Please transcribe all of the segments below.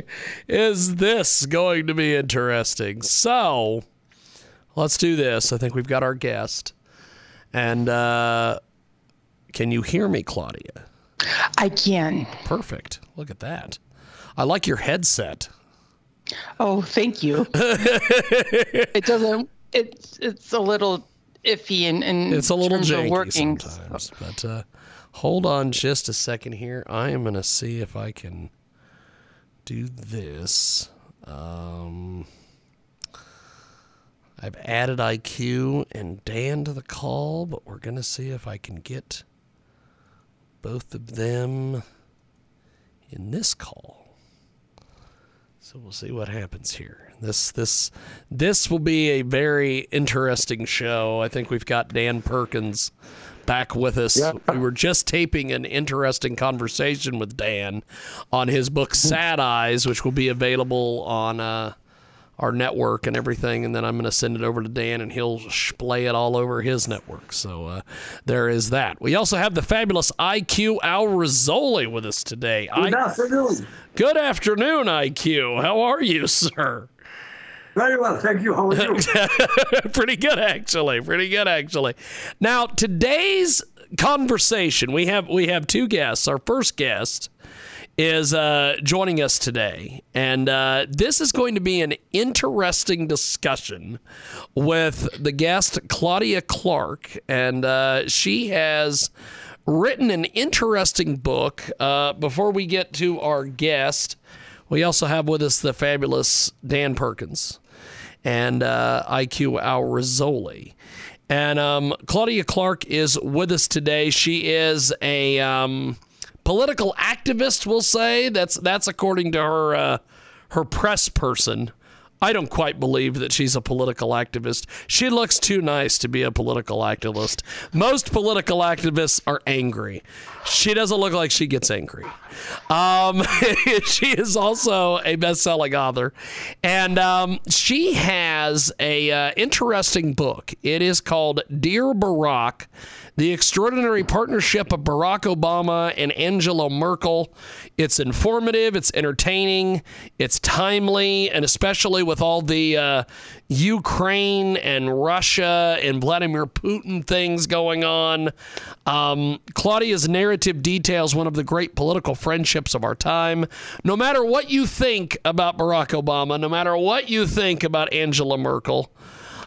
Boy, is this going to be interesting? So, let's do this. I think we've got our guest, and uh, can you hear me, Claudia? I can. Perfect. Look at that. I like your headset. Oh, thank you. it doesn't. It's it's a little iffy and, in It's a little janky working. sometimes, but uh, hold on just a second here. I am going to see if I can do this. Um, I've added IQ and Dan to the call, but we're going to see if I can get both of them in this call. So we'll see what happens here. This this this will be a very interesting show. I think we've got Dan Perkins back with us. We were just taping an interesting conversation with Dan on his book Sad Eyes, which will be available on uh, our network and everything. And then I'm going to send it over to Dan, and he'll splay it all over his network. So uh, there is that. We also have the fabulous IQ Al Rassolli with us today. Good I- afternoon. Good afternoon, IQ. How are you, sir? Very well, thank you. How are you? Pretty good, actually. Pretty good, actually. Now, today's conversation, we have we have two guests. Our first guest is uh, joining us today, and uh, this is going to be an interesting discussion with the guest Claudia Clark, and uh, she has written an interesting book. Uh, before we get to our guest, we also have with us the fabulous Dan Perkins and uh, IQ Al. And um, Claudia Clark is with us today. She is a um, political activist, we'll say. That's that's according to her uh, her press person. I don't quite believe that she's a political activist. She looks too nice to be a political activist. Most political activists are angry. She doesn't look like she gets angry. Um, she is also a best-selling author, and um, she has a uh, interesting book. It is called "Dear Barack: The Extraordinary Partnership of Barack Obama and Angela Merkel." It's informative, it's entertaining, it's timely, and especially with all the uh, Ukraine and Russia and Vladimir Putin things going on. Um, Claudia's narrative details one of the great political friendships of our time. No matter what you think about Barack Obama, no matter what you think about Angela Merkel,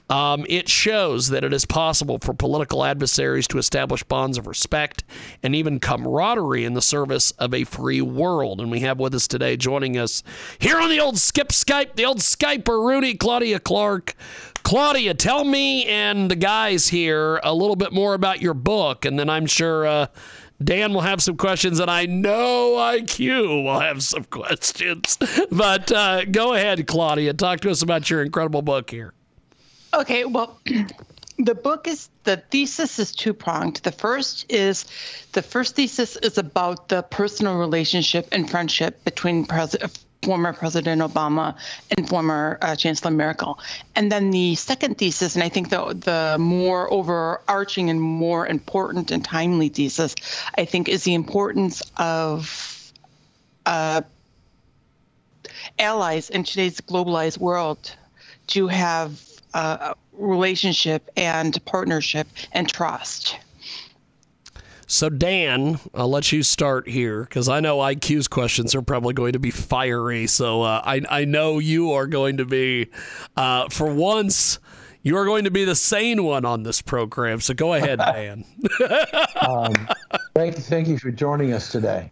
um, it shows that it is possible for political adversaries to establish bonds of respect and even camaraderie in the service of a free world. And we have with us today, joining us here on the old Skip Skype, the old Skyper Rudy, Claudia Clark. Claudia, tell me and the guys here a little bit more about your book, and then I'm sure. Uh, Dan will have some questions, and I know IQ will have some questions. But uh, go ahead, Claudia. Talk to us about your incredible book here. Okay, well, the book is the thesis is two pronged. The first is the first thesis is about the personal relationship and friendship between President. Former President Obama and former uh, Chancellor Merkel, and then the second thesis, and I think the the more overarching and more important and timely thesis, I think, is the importance of uh, allies in today's globalized world to have a relationship and partnership and trust. So, Dan, I'll let you start here because I know IQ's questions are probably going to be fiery. So, uh, I, I know you are going to be, uh, for once, you are going to be the sane one on this program. So, go ahead, Dan. um, thank, thank you for joining us today.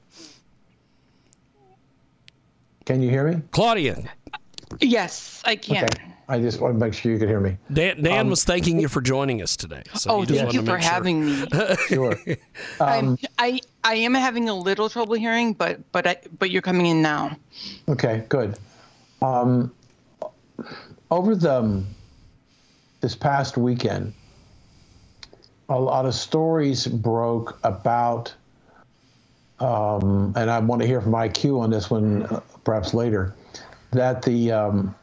Can you hear me? Claudia. Yes, I can. Okay. I just want to make sure you can hear me. Dan, Dan um, was thanking you for joining us today. So oh, thank you for having me. sure. Um, I I am having a little trouble hearing, but but I, but you're coming in now. Okay, good. Um, over the this past weekend, a lot of stories broke about, um, and I want to hear from IQ on this one uh, perhaps later, that the um,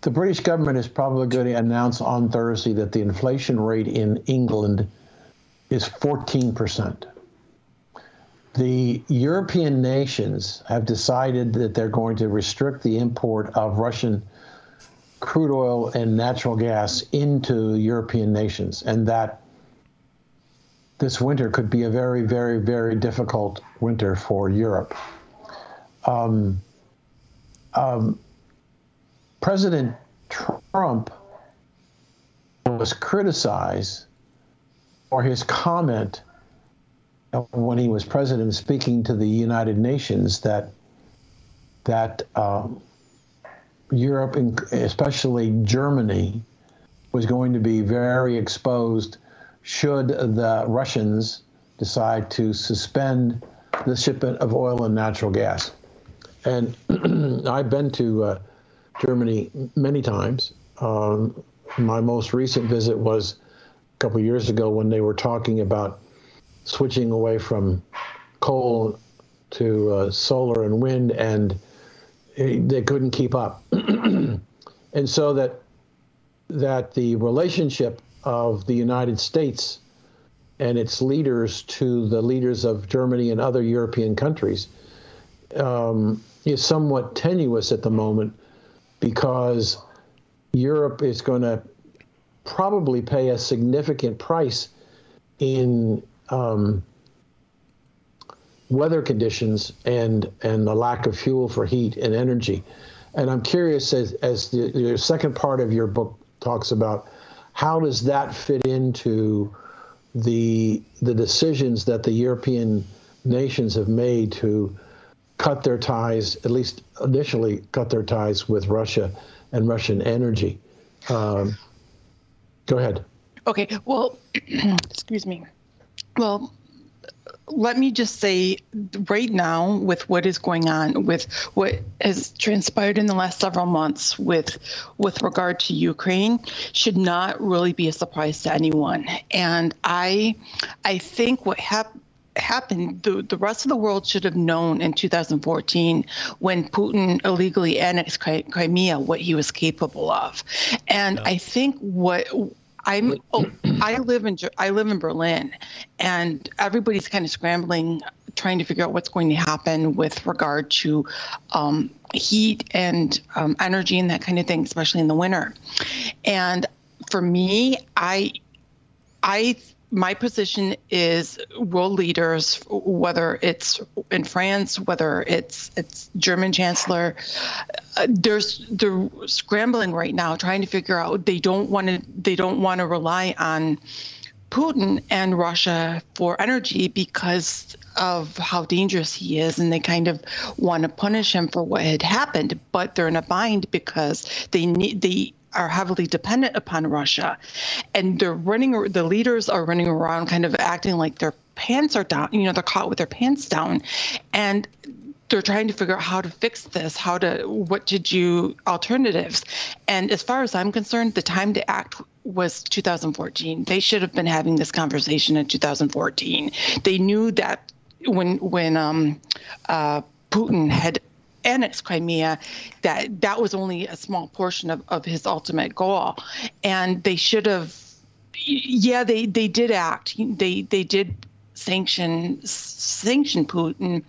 the British government is probably going to announce on Thursday that the inflation rate in England is 14%. The European nations have decided that they're going to restrict the import of Russian crude oil and natural gas into European nations, and that this winter could be a very, very, very difficult winter for Europe. Um, um, President Trump was criticized for his comment when he was president speaking to the United Nations that that um, Europe, especially Germany, was going to be very exposed should the Russians decide to suspend the shipment of oil and natural gas. And I've been to uh, Germany many times. Um, my most recent visit was a couple years ago when they were talking about switching away from coal to uh, solar and wind, and they couldn't keep up. and so that that the relationship of the United States and its leaders to the leaders of Germany and other European countries um, is somewhat tenuous at the moment because Europe is going to probably pay a significant price in um, weather conditions and and the lack of fuel for heat and energy. And I'm curious, as, as the, the second part of your book talks about, how does that fit into the the decisions that the European nations have made to cut their ties, at least initially cut their ties with Russia and Russian energy. Um, go ahead. Okay. Well, excuse me. Well, let me just say right now with what is going on with what has transpired in the last several months with with regard to Ukraine should not really be a surprise to anyone and i i think what happened happened, the, the rest of the world should have known in 2014 when Putin illegally annexed Crimea what he was capable of. And yeah. I think what I'm oh, I live in I live in Berlin, and everybody's kind of scrambling, trying to figure out what's going to happen with regard to um, heat and um, energy and that kind of thing, especially in the winter. And for me, I I my position is world leaders, whether it's in France, whether it's it's German Chancellor, uh, there's they're scrambling right now, trying to figure out they don't want to they don't want to rely on Putin and Russia for energy because of how dangerous he is, and they kind of want to punish him for what had happened. But they're in a bind because they need they are heavily dependent upon Russia, and they're running. The leaders are running around, kind of acting like their pants are down. You know, they're caught with their pants down, and they're trying to figure out how to fix this, how to what to do alternatives. And as far as I'm concerned, the time to act was 2014. They should have been having this conversation in 2014. They knew that when when um, uh, Putin had annex Crimea, that that was only a small portion of, of his ultimate goal. And they should have yeah, they, they did act. They they did sanction sanction Putin,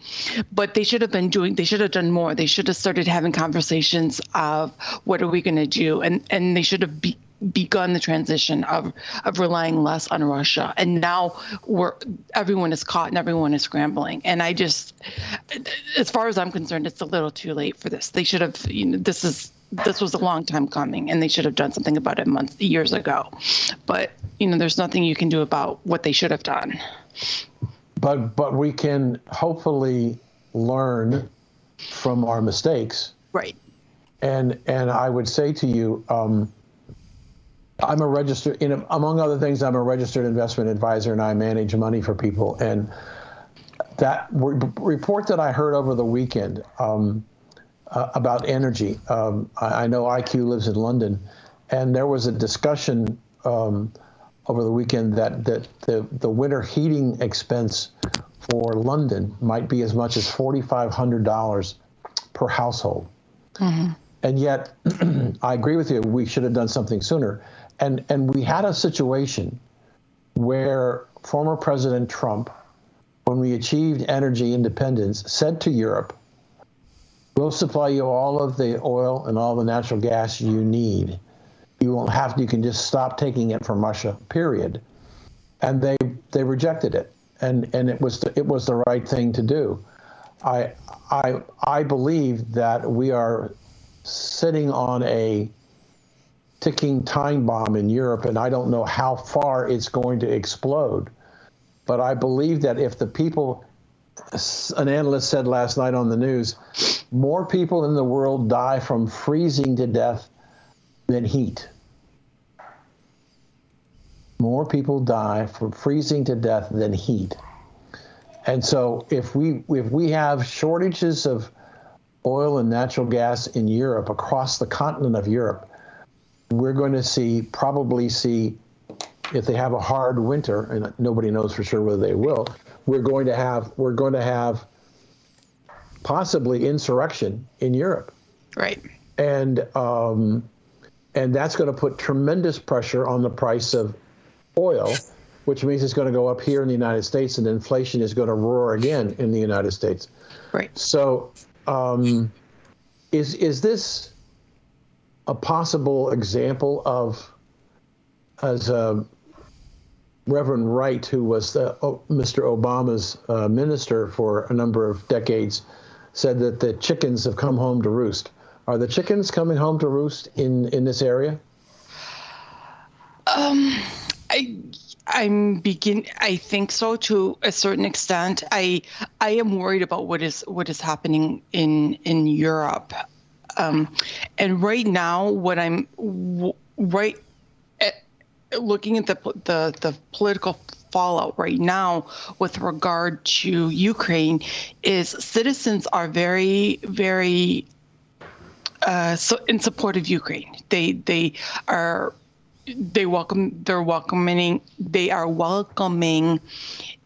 but they should have been doing. They should have done more. They should have started having conversations of what are we going to do, and and they should have be, begun the transition of of relying less on Russia, and now we're everyone is caught and everyone is scrambling. And I just, as far as I'm concerned, it's a little too late for this. They should have, you know, this is this was a long time coming, and they should have done something about it months years ago. But you know, there's nothing you can do about what they should have done. But but we can hopefully learn from our mistakes. Right. And and I would say to you. Um, I'm a registered, in, among other things, I'm a registered investment advisor and I manage money for people. And that re- report that I heard over the weekend um, uh, about energy, um, I, I, know IQ lives in London, and there was a discussion um, over the weekend that, that the, the winter heating expense for London might be as much as $4,500 per household. Mm-hmm. And yet, I agree with you, we should have done something sooner and and we had a situation where former President Trump, when we achieved energy independence, said to Europe, "We'll supply you all of the oil and all the natural gas you need. You won't have to. You can just stop taking it from Russia. Period." And they they rejected it, and and it was the, it was the right thing to do. I I I believe that we are sitting on a ticking time bomb in Europe, and I don't know how far it's going to explode. But I believe that if the people, an analyst said last night on the news, more people in the world die from freezing to death than heat. More people die from freezing to death than heat. And so if we if we have shortages of oil and natural gas in Europe across the continent of Europe, we're going to see probably see if they have a hard winter, and nobody knows for sure whether they will. We're going to have we're going to have possibly insurrection in Europe, right? And um, and that's going to put tremendous pressure on the price of oil, which means it's going to go up here in the United States, and inflation is going to roar again in the United States. Right. So, um, is is this a possible example of, as uh, Reverend Wright, who was the, oh, Mr. Obama's uh, minister for a number of decades, said that the chickens have come home to roost. Are the chickens coming home to roost in, in this area? Um, I I'm begin. I think so to a certain extent. I I am worried about what is what is happening in in Europe. Um, and right now, what I'm w- right at, looking at the, the the political fallout right now with regard to Ukraine is citizens are very very uh, so in support of Ukraine. They they are they welcome they're welcoming they are welcoming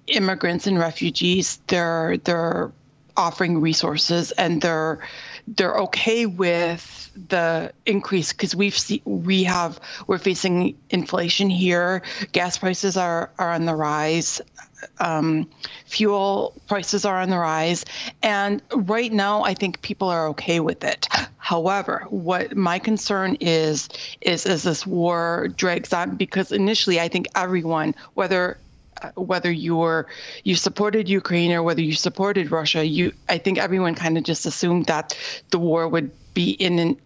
immigrants and refugees. They're they're offering resources and they're they're okay with the increase because we've see, we have we're facing inflation here. Gas prices are are on the rise. Um, fuel prices are on the rise, and right now I think people are okay with it. However, what my concern is is as this war drags on because initially I think everyone, whether Uh, whether you were you supported Ukraine or whether you supported Russia, you I think everyone kind of just assumed that the war would be in an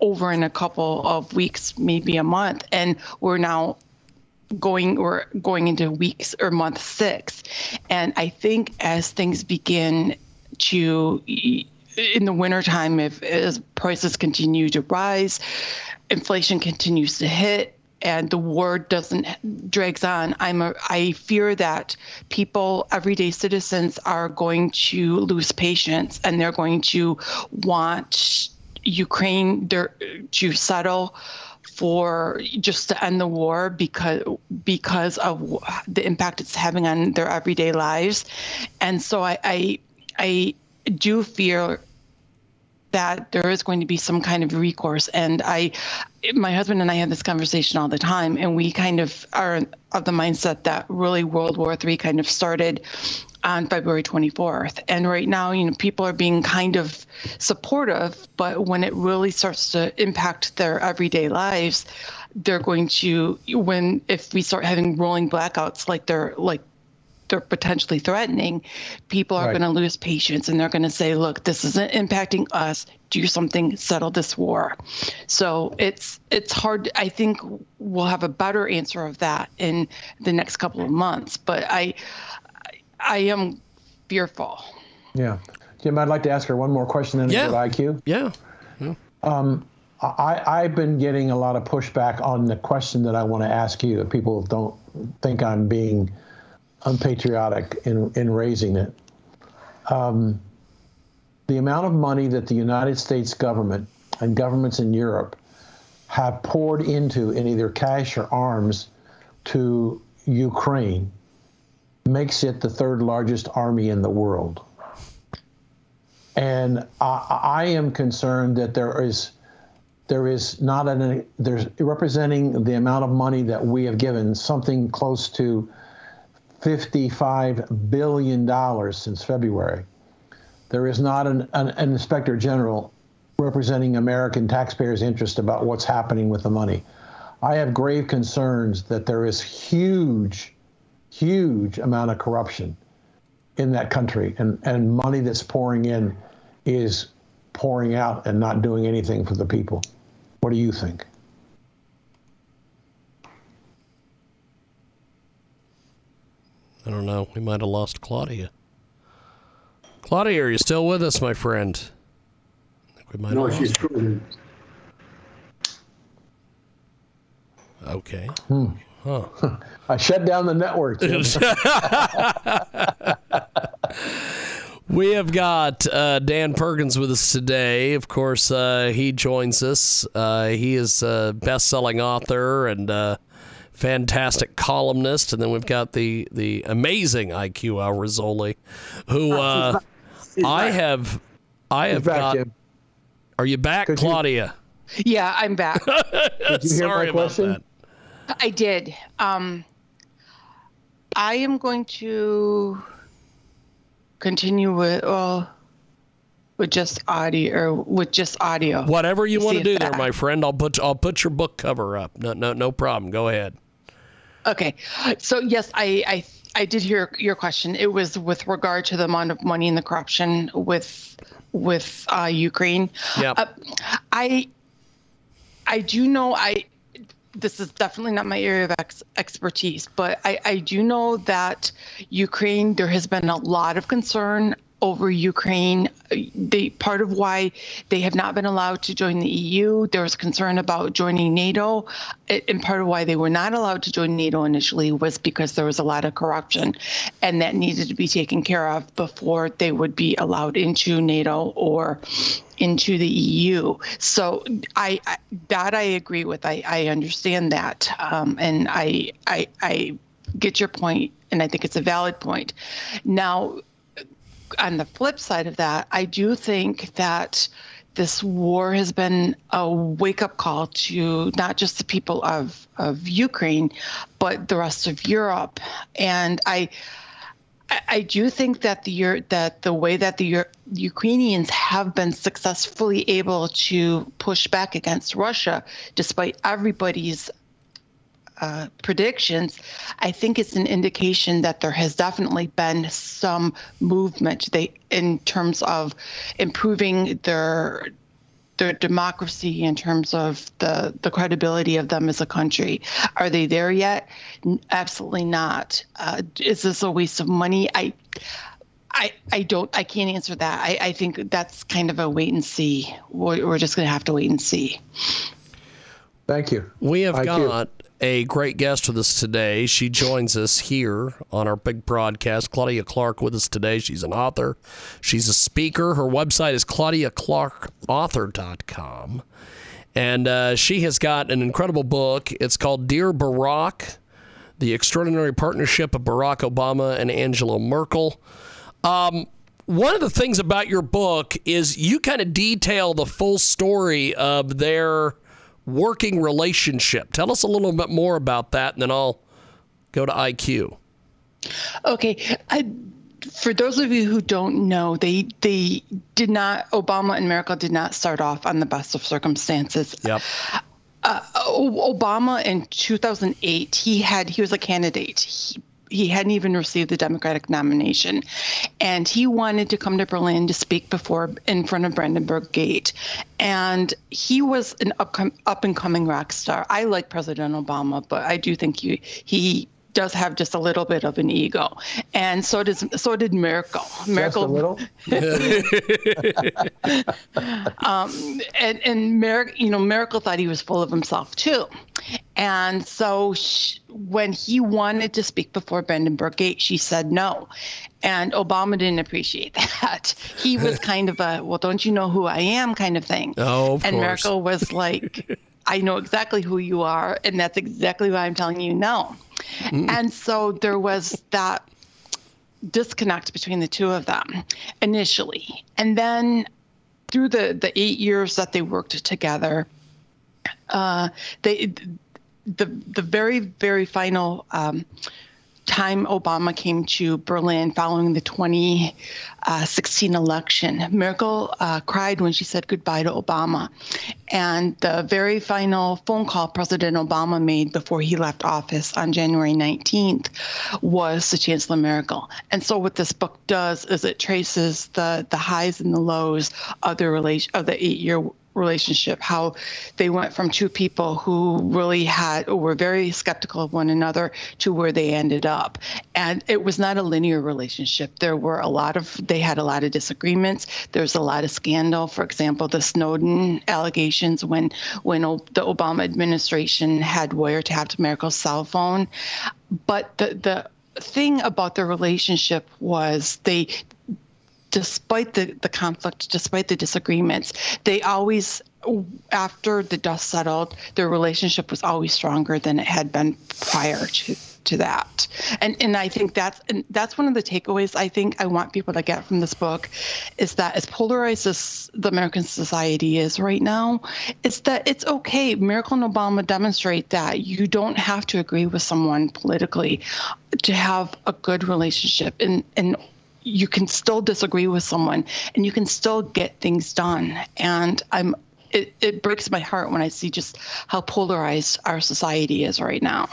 over in a couple of weeks, maybe a month, and we're now going or going into weeks or month six, and I think as things begin to in the wintertime, if as prices continue to rise, inflation continues to hit, and the war doesn't drags on. I'm a, i fear that people everyday citizens are going to lose patience and they're going to want ukraine to settle for just to end the war because because of the impact it's having on their everyday lives. And so i i, I do fear that there is going to be some kind of recourse. And I, my husband and I have this conversation all the time, and we kind of are of the mindset that really World War III kind of started on February 24th. And right now, you know, people are being kind of supportive, but when it really starts to impact their everyday lives, they're going to when if we start having rolling blackouts like they're like they're potentially threatening, people are Right. going to lose patience and they're going to say, "Look, this isn't impacting us. Do something, settle this war." So it's it's hard. I think we'll have a better answer of that in the next couple of months. But I I am fearful. Yeah. Jim, I'd like to ask her one more question then Yeah. about IQ. Yeah. Um, I, I've been getting a lot of pushback on the question that I want to ask you. That people don't think I'm being unpatriotic in, in raising it. Um, the amount of money that the United States government and governments in Europe have poured into in either cash or arms to Ukraine makes it the third largest army in the world. And I, I am concerned that there is there is not an there's representing the amount of money that we have given something close to 55 billion dollars since February. There is not an, an, an inspector general representing American taxpayers' interest about what's happening with the money. I have grave concerns that there is huge, huge amount of corruption in that country, and, and money that's pouring in is pouring out and not doing anything for the people. What do you think? I don't know. We might have lost Claudia. Claudia, are you still with us, my friend? I think we might No, have she's lost. true. Okay. I shut down the network. We have got uh, Dan Perkins with us today. Of course, uh, he joins us. Uh, he is a best-selling author and uh, fantastic columnist. And then we've got the the amazing IQ Al Rassolli, who uh, He's I back. have I have back, got. Jim. Are you back, Could you- Claudia? Yeah, I'm back. Did you hear Sorry my about question? that. I did. Um, I am going to continue with well, with just audio or with just audio. Whatever you want to do if there, that- my friend. I'll put I'll put your book cover up. No no no problem. Go ahead. Okay, so yes, I, I I did hear your question. It was with regard to the amount of money and the corruption with with uh, Ukraine. Yep. Uh, I I do know I this is definitely not my area of ex- expertise, but I, I do know that Ukraine there has been a lot of concern over Ukraine. They part of why they have not been allowed to join the EU. There was concern about joining NATO, and part of why they were not allowed to join NATO initially was because there was a lot of corruption, and that needed to be taken care of before they would be allowed into NATO or into the EU. So I, I that I agree with. I, I understand that, um, and I, I I get your point, and I think it's a valid point. Now, on the flip side of that, I do think that this war has been a wake up call to not just the people of, of Ukraine, but the rest of Europe. And I, I- do think that the that the way that the Ukrainians have been successfully able to push back against Russia, despite everybody's uh, predictions, I think it's an indication that there has definitely been some movement. They in terms of improving their their democracy in terms of the the credibility of them as a country. Are they there yet? Absolutely not. Uh, is this a waste of money? I. I, I don't I can't answer that. I, I think that's kind of a wait and see. We're, we're just going to have to wait and see. Thank you. We have IQ. got a great guest with us today. She joins us here on our big broadcast. Claudia Clark with us today. She's an author, she's a speaker. Her website is claudiaclarkauthor.com. And uh, she has got an incredible book. It's called Dear Barack The Extraordinary Partnership of Barack Obama and Angela Merkel. Um, one of the things about your book is you kind of detail the full story of their working relationship. Tell us a little bit more about that, and then I'll go to IQ. Okay. I, for those of you who don't know, they they did not. Obama and Merkel did not start off on the best of circumstances. Yep. Uh, Obama in 2008, he had he was a candidate. He, he hadn't even received the Democratic nomination, and he wanted to come to Berlin to speak before in front of Brandenburg Gate, and he was an up up and coming rock star. I like President Obama, but I do think he he does have just a little bit of an ego, and so does so did Merkel. Merkel, just a little. um, and and Mer- you know, Merkel thought he was full of himself too, and so she, when he wanted to speak before Brandenburg Gate, she said no, and Obama didn't appreciate that. He was kind of a well, don't you know who I am kind of thing. Oh, of and course. Merkel was like. I know exactly who you are, and that's exactly why I'm telling you no. Mm. And so there was that disconnect between the two of them initially. And then through the, the eight years that they worked together, uh, they the the very very final um, time Obama came to Berlin following the 2016 election, Merkel uh, cried when she said goodbye to Obama. And the very final phone call President Obama made before he left office on January 19th was to Chancellor Merkel. And so what this book does is it traces the, the highs and the lows of the relation of the eight-year relationship, how they went from two people who really had or were very skeptical of one another to where they ended up. And it was not a linear relationship. There were a lot of they had a lot of disagreements. There was a lot of scandal. For example, the Snowden allegations when when the Obama administration had wiretapped Merkel's cell phone. But the the thing about their relationship was they despite the, the conflict, despite the disagreements, they always, after the dust settled, their relationship was always stronger than it had been prior to to that. And and I think that's that's one of the takeaways I think I want people to get from this book is that as polarized as the American society is right now, it's that it's okay. Merkel and Obama demonstrate that you don't have to agree with someone politically to have a good relationship. And and you can still disagree with someone and you can still get things done. And I'm it, it breaks my heart when I see just how polarized our society is right now.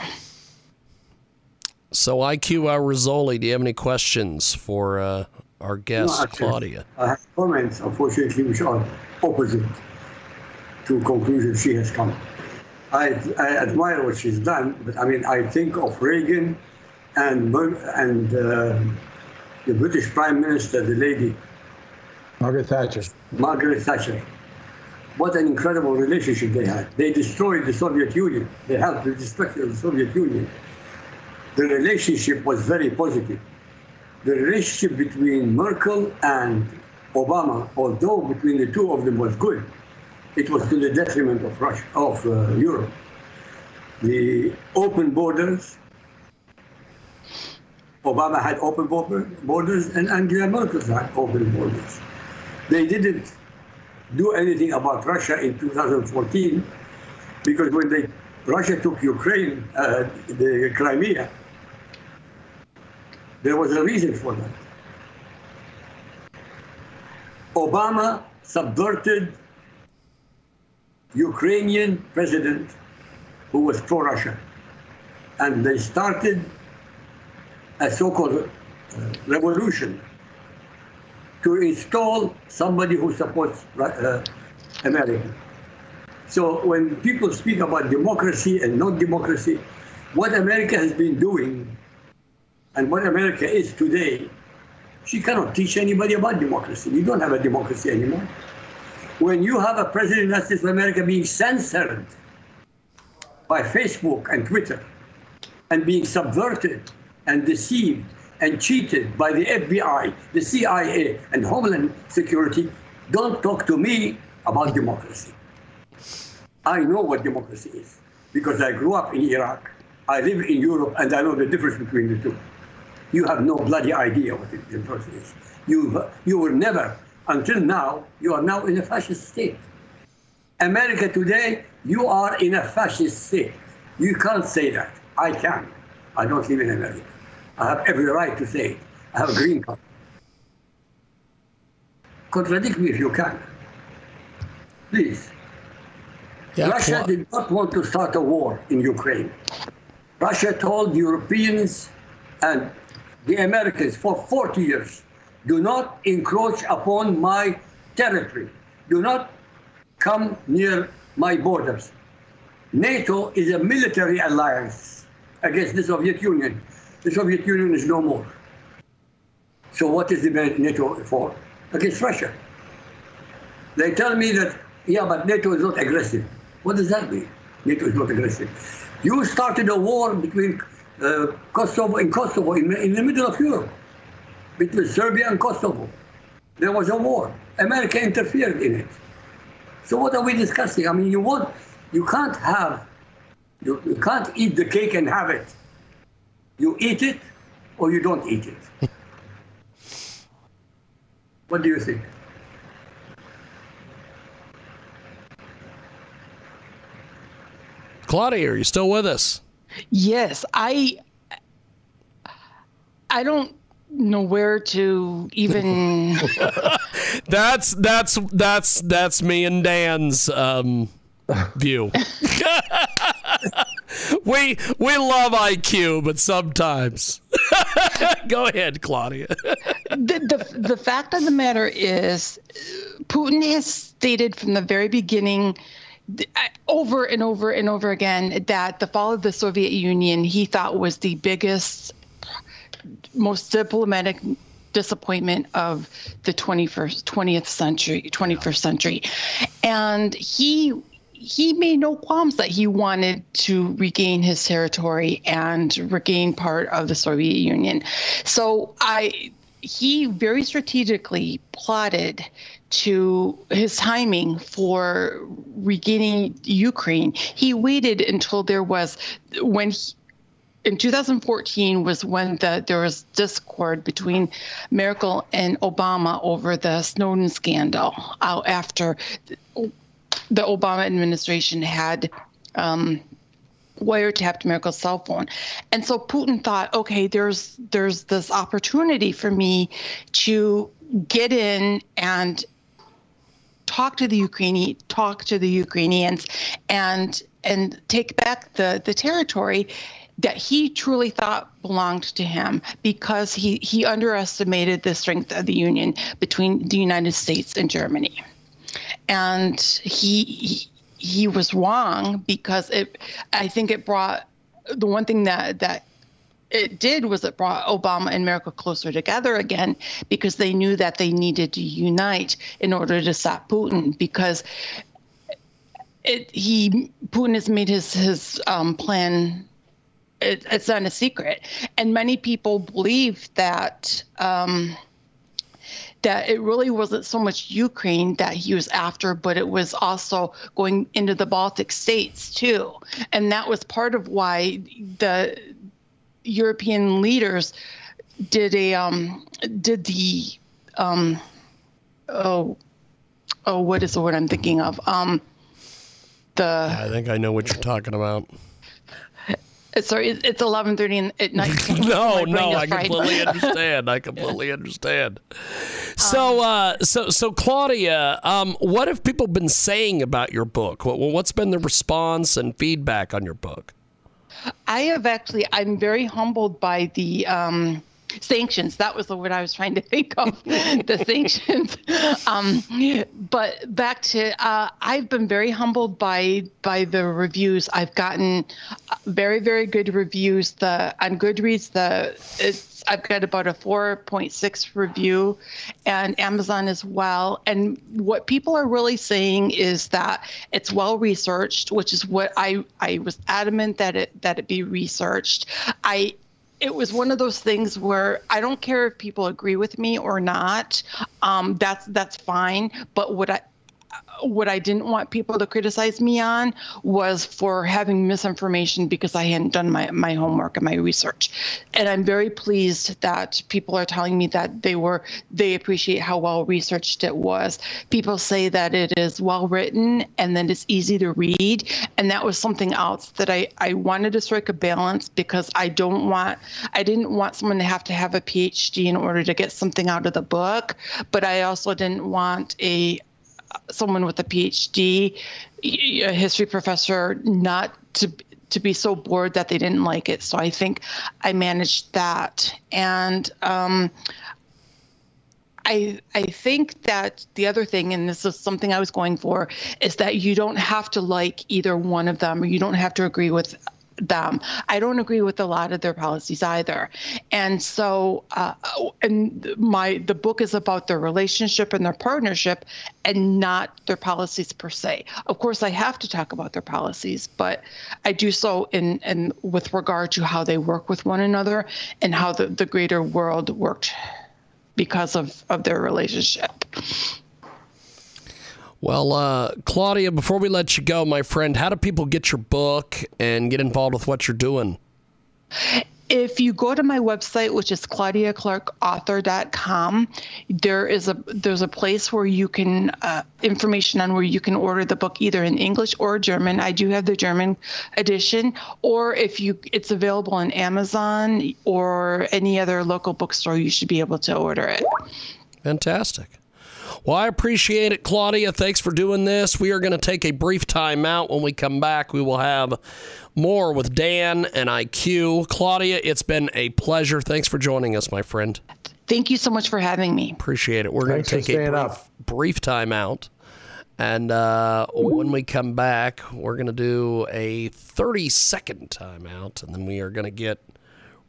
So, IQ Rassolli, do you have any questions for uh, our guest, no, actually, Claudia? I have comments, unfortunately, which are opposite to conclusions she has come. I, I admire what she's done, but I mean, I think of Reagan and and uh, the British Prime Minister, the lady Margaret Thatcher. Margaret Thatcher. What an incredible relationship they had. They destroyed the Soviet Union. They helped the destruction of the Soviet Union. The relationship was very positive. The relationship between Merkel and Obama, although between the two of them was good, it was to the detriment of Russia, of uh, Europe. The open borders, Obama had open borders and Angela Merkel had open borders. They didn't do anything about Russia in 2014 because when they Russia took Ukraine, uh, the Crimea, there was a reason for that. Obama subverted Ukrainian president who was pro-Russia, and they started a so-called revolution to install somebody who supports uh, America. So when people speak about democracy and not democracy, what America has been doing and what America is today, she cannot teach anybody about democracy. We don't have a democracy anymore. When you have a president of the United States of America being censored by Facebook and Twitter and being subverted and deceived and cheated by the FBI, the CIA, and Homeland Security, don't talk to me about democracy. I know what democracy is because I grew up in Iraq, I live in Europe, and I know the difference between the two. You have no bloody idea what democracy is. You, you were never, until now, you are now in a fascist state. America today, you are in a fascist state. You can't say that. I can. I don't live in America. I have every right to say it. I have a green card. Contradict me if you can. Please. Yeah, Russia did not want to start a war in Ukraine. Russia told Europeans and the Americans for 40 years do not encroach upon my territory, do not come near my borders. NATO is a military alliance against the Soviet Union. The Soviet Union is no more. So, what is the NATO for? Against Russia. They tell me that, yeah, but NATO is not aggressive. What does that mean? NATO is not aggressive. You started a war between uh, Kosovo in Kosovo in, in the middle of Europe, between Serbia and Kosovo. There was a war. America interfered in it. So what are we discussing? I mean, you want, you can't have, you, you can't eat the cake and have it. You eat it or you don't eat it. what do you think? Claudia, are you still with us? Yes, I I don't know where to even That's that's that's that's me and Dan's um, view. we we love IQ, but sometimes. Go ahead, Claudia. the, the the fact of the matter is Putin has stated from the very beginning over and over and over again that the fall of the Soviet Union he thought was the biggest most diplomatic disappointment of the 21st 20th century 21st century and he he made no qualms that he wanted to regain his territory and regain part of the Soviet Union so i he very strategically plotted to his timing for regaining Ukraine. He waited until there was when he, in 2014 was when the, there was discord between Merkel and Obama over the Snowden scandal uh, after the Obama administration had um, wiretapped Merkel's cell phone. And so Putin thought, okay, there's there's this opportunity for me to get in and talk to the Ukrainian talk to the Ukrainians and and take back the the territory that he truly thought belonged to him because he he underestimated the strength of the union between the United States and Germany. And he, he he was wrong because it I think it brought the one thing that that it did was it brought Obama and Merkel closer together again because they knew that they needed to unite in order to stop Putin because it, he Putin has made his his um, plan. It, it's not a secret, and many people believe that. Um, that it really wasn't so much Ukraine that he was after, but it was also going into the Baltic states too. And that was part of why the European leaders did a um, did the um, oh oh what is the word I'm thinking of um, the I think I know what you're talking about. Sorry it's 11:30 at night. No, no, I completely understand. I completely understand. So, uh, so, so, Claudia, um, what have people been saying about your book? What, what's been the response and feedback on your book? I have actually, I'm very humbled by the um, sanctions. That was the word I was trying to think of, the sanctions. Um, but back to, uh, I've been very humbled by by the reviews. I've gotten uh, very, very good reviews. The on Goodreads, the it's I've got about a 4.6 review, and Amazon as well. And what people are really saying is that it's well researched, which is what I I was adamant that it that it be researched. I it was one of those things where I don't care if people agree with me or not. Um, that's that's fine. But what I what I didn't want people to criticize me on was for having misinformation because I hadn't done my, my homework and my research. And I'm very pleased that people are telling me that they were they appreciate how well researched it was. People say that it is well written and that it's easy to read. And that was something else that I, I wanted to strike a balance because I don't want I didn't want someone to have to have a PhD in order to get something out of the book, but I also didn't want a someone with a PhD, a history professor, not to to be so bored that they didn't like it. So I think I managed that, and um, I I think that the other thing, and this is something I was going for, is that you don't have to like either one of them, or you don't have to agree with them. I don't agree with a lot of their policies either. And so, uh, and my the book is about their relationship and their partnership, and not their policies per se. Of course, I have to talk about their policies, but I do so in in with regard to how they work with one another and how the, the greater world worked because of of their relationship. Well, uh, Claudia, before we let you go, my friend, how do people get your book and get involved with what you're doing? If you go to my website, which is claudiaclarkauthor.com, there is a there's a place where you can uh, information on where you can order the book either in English or German. I do have the German edition, or if you it's available on Amazon or any other local bookstore, you should be able to order it. Fantastic. Well, I appreciate it, Claudia. Thanks for doing this. We are going to take a brief time out. When we come back, we will have more with Dan and IQ. Claudia, it's been a pleasure. Thanks for joining us, my friend. Thank you so much for having me. Appreciate it. We're going to take a brief, up. brief time out. And uh, when we come back, we're going to do a 30 second timeout. And then we are going to get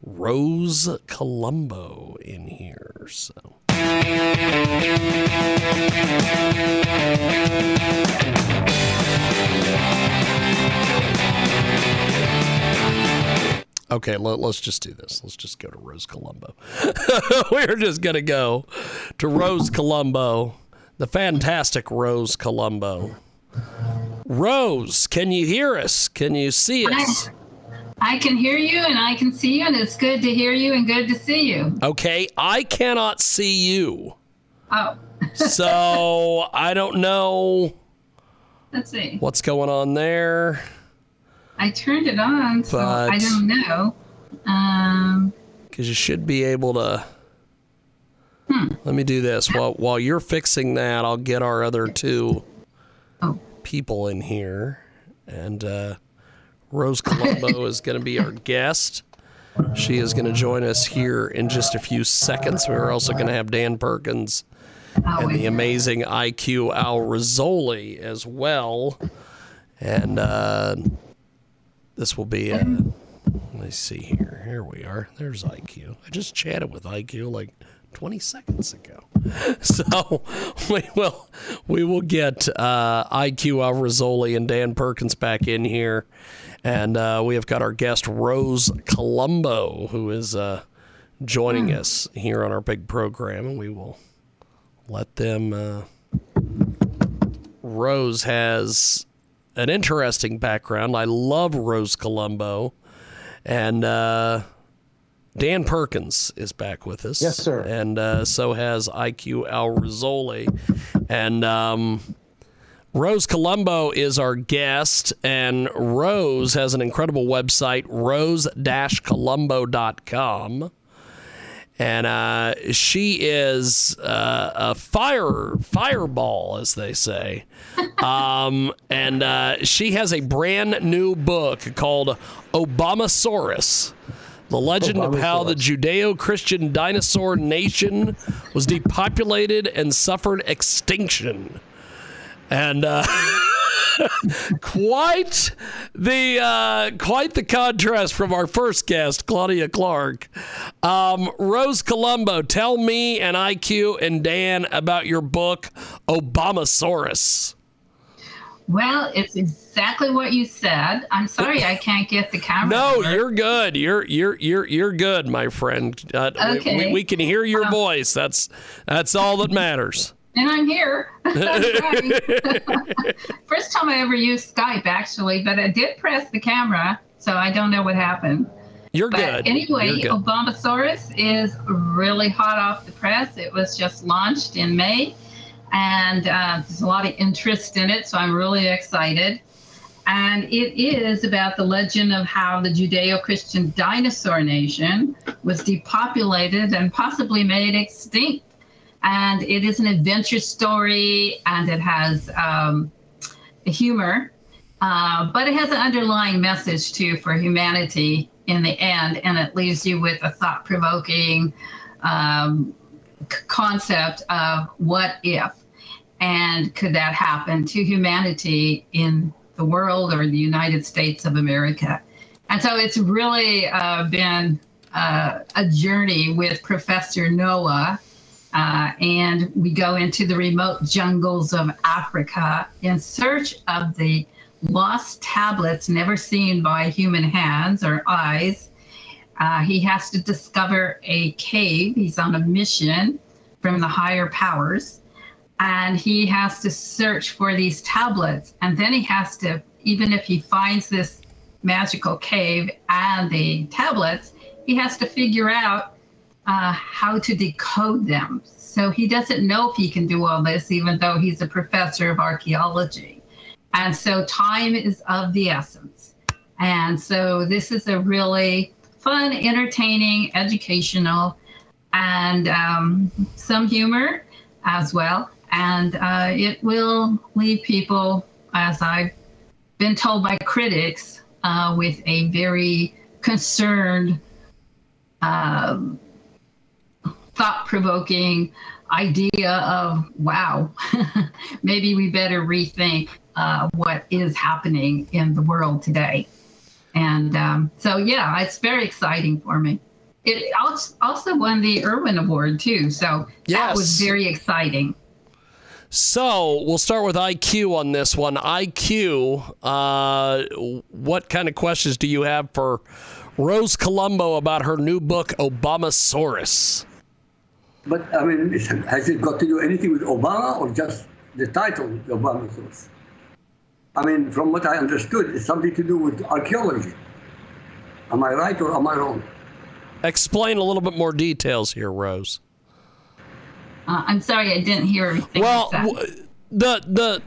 Rose Colombo in here. So. Okay, let, us just do this. Let's just go to Rose Colombo. We're just going to go to Rose Colombo, the fantastic Rose Colombo. Rose, can you hear us? Can you see us? I can hear you and I can see you, and it's good to hear you and good to see you. Okay, I cannot see you. Oh, So I don't know let's see. what's going on there. I turned it on, so I don't know. Um, because you should be able to. Let me do this while while you're fixing that. I'll get our other two Oh. people in here, and uh, Rose Colombo is going to be our guest. She is going to join us here in just a few seconds. We're also going to have Dan Perkins and the amazing IQ Al Rassolli as well. And uh, this will be, uh, let me see here. Here we are. There's IQ. I just chatted with IQ like 20 seconds ago. So we will we will get uh, IQ Al Rassolli and Dan Perkins back in here. And uh, we have got our guest Rose Colombo, who is uh, joining us here on our big program, and we will let them. Uh, Rose has an interesting background. I love Rose Colombo, and uh, Dan Perkins is back with us. Yes, sir. And uh, so has IQ Al Rassolli, and. Um, Rose Colombo is our guest, and Rose has an incredible website, rose-colombo.com. And uh, she is uh, a fire fireball, as they say. Um, and uh, she has a brand new book called Obamasaurus. The legend of how the Judeo Christian dinosaur nation was depopulated and suffered extinction and uh, quite the uh, quite the contrast from our first guest, Claudia Clark. Um, Rose Colombo, tell me and IQ and Dan about your book, Obamasaurus. Well, it's exactly what you said. I'm sorry I can't get the camera. No, work. you're good. You're you're you're you're good, my friend. Uh, we- we, Okay. we can hear your voice. That's that's all that matters. And I'm here. First time I ever used Skype, actually, but I did press the camera, so I don't know what happened. You're But good. anyway, You're good. Obamasaurus is really hot off the press. It was just launched in May, and uh, there's a lot of interest in it, so I'm really excited. And it is about the legend of how the Judeo Christian dinosaur nation was depopulated and possibly made extinct. And it is an adventure story, and it has um, humor, uh, but it has an underlying message too for humanity in the end, and it leaves you with a thought provoking um, c- concept of what if and could that happen to humanity in the world or the United States of America? And so it's really uh, been uh, a journey with Professor Noah. Uh, and we go into the remote jungles of Africa in search of the lost tablets never seen by human hands or eyes. Uh, he has to discover a cave. He's on a mission from the higher powers. And he has to search for these tablets. And then he has to, even if he finds this magical cave and the tablets, he has to figure out uh, how to decode them. So he doesn't know if he can do all this, even though he's a professor of archaeology. And so time is of the essence. And so this is a really fun, entertaining, educational, and um, some humor as well. And uh, it will leave people, as I've been told by critics, uh, with a very concerned, um, thought provoking idea of wow, maybe we better rethink uh, what is happening in the world today. And um, so, yeah, it's very exciting for me. It also won the Irwin Award, too. So that was very exciting. So we'll start with IQ on this one. IQ, uh, what kind of questions do you have for Rose Colombo about her new book, Obamasaurus? But I mean, has it got to do anything with Obama or just the title, the Obama source? I mean, from what I understood, it's something to do with archaeology. Am I right or am I wrong? Explain a little bit more details here, Rose. Uh, I'm sorry, I didn't hear everything. you Well, said. w- the the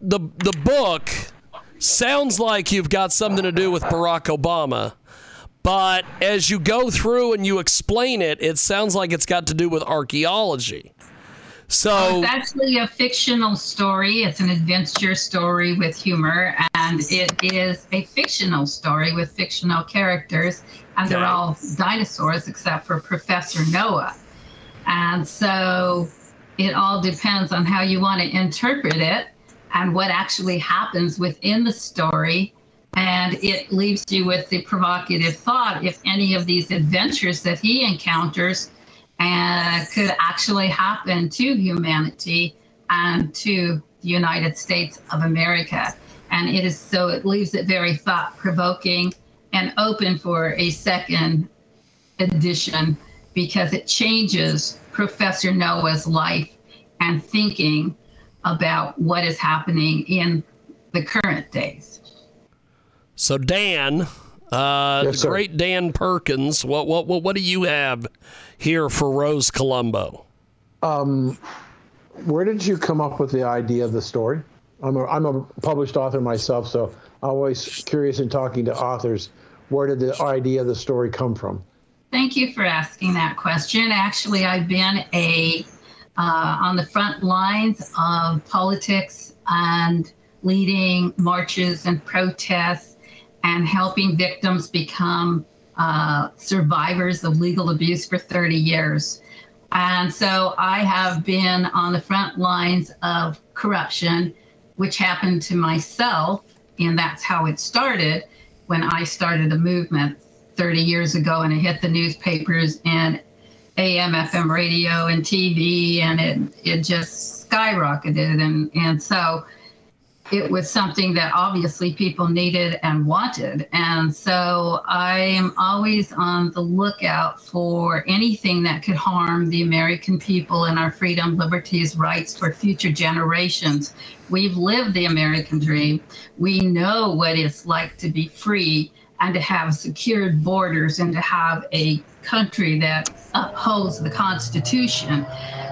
the the book sounds like you've got something to do with Barack Obama, but as you go through and you explain it, it sounds like it's got to do with archaeology. So oh, It's actually a fictional story. It's an adventure story with humor, and it is a fictional story with fictional characters, and they're all dinosaurs except for Professor Noah. And so it all depends on how you want to interpret it and what actually happens within the story. And it leaves you with the provocative thought if any of these adventures that he encounters uh, could actually happen to humanity and to the United States of America. And it is so it leaves it very thought provoking and open for a second edition because it changes Professor Noah's life and thinking about what is happening in the current days. So Dan, uh, Yes, the great Dan Perkins, what what what what do you have here for Rose Colombo? Where did you come up with the idea of the story? I'm a, I'm a published author myself, so I'm always curious in talking to authors. Where did the idea of the story come from? Thank you for asking that question. Actually, I've been a uh, on the front lines of politics and leading marches and protests and helping victims become uh, survivors of legal abuse for 30 years. And so I have been on the front lines of corruption, which happened to myself, and that's how it started when I started a movement 30 years ago and it hit the newspapers and AM, FM radio and TV, and it, it just skyrocketed. And, and so it was something that obviously people needed and wanted. And so I am always on the lookout for anything that could harm the American people and our freedom, liberties, rights for future generations. We've lived the American dream. We know what it's like to be free and to have secured borders and to have a country that upholds the Constitution.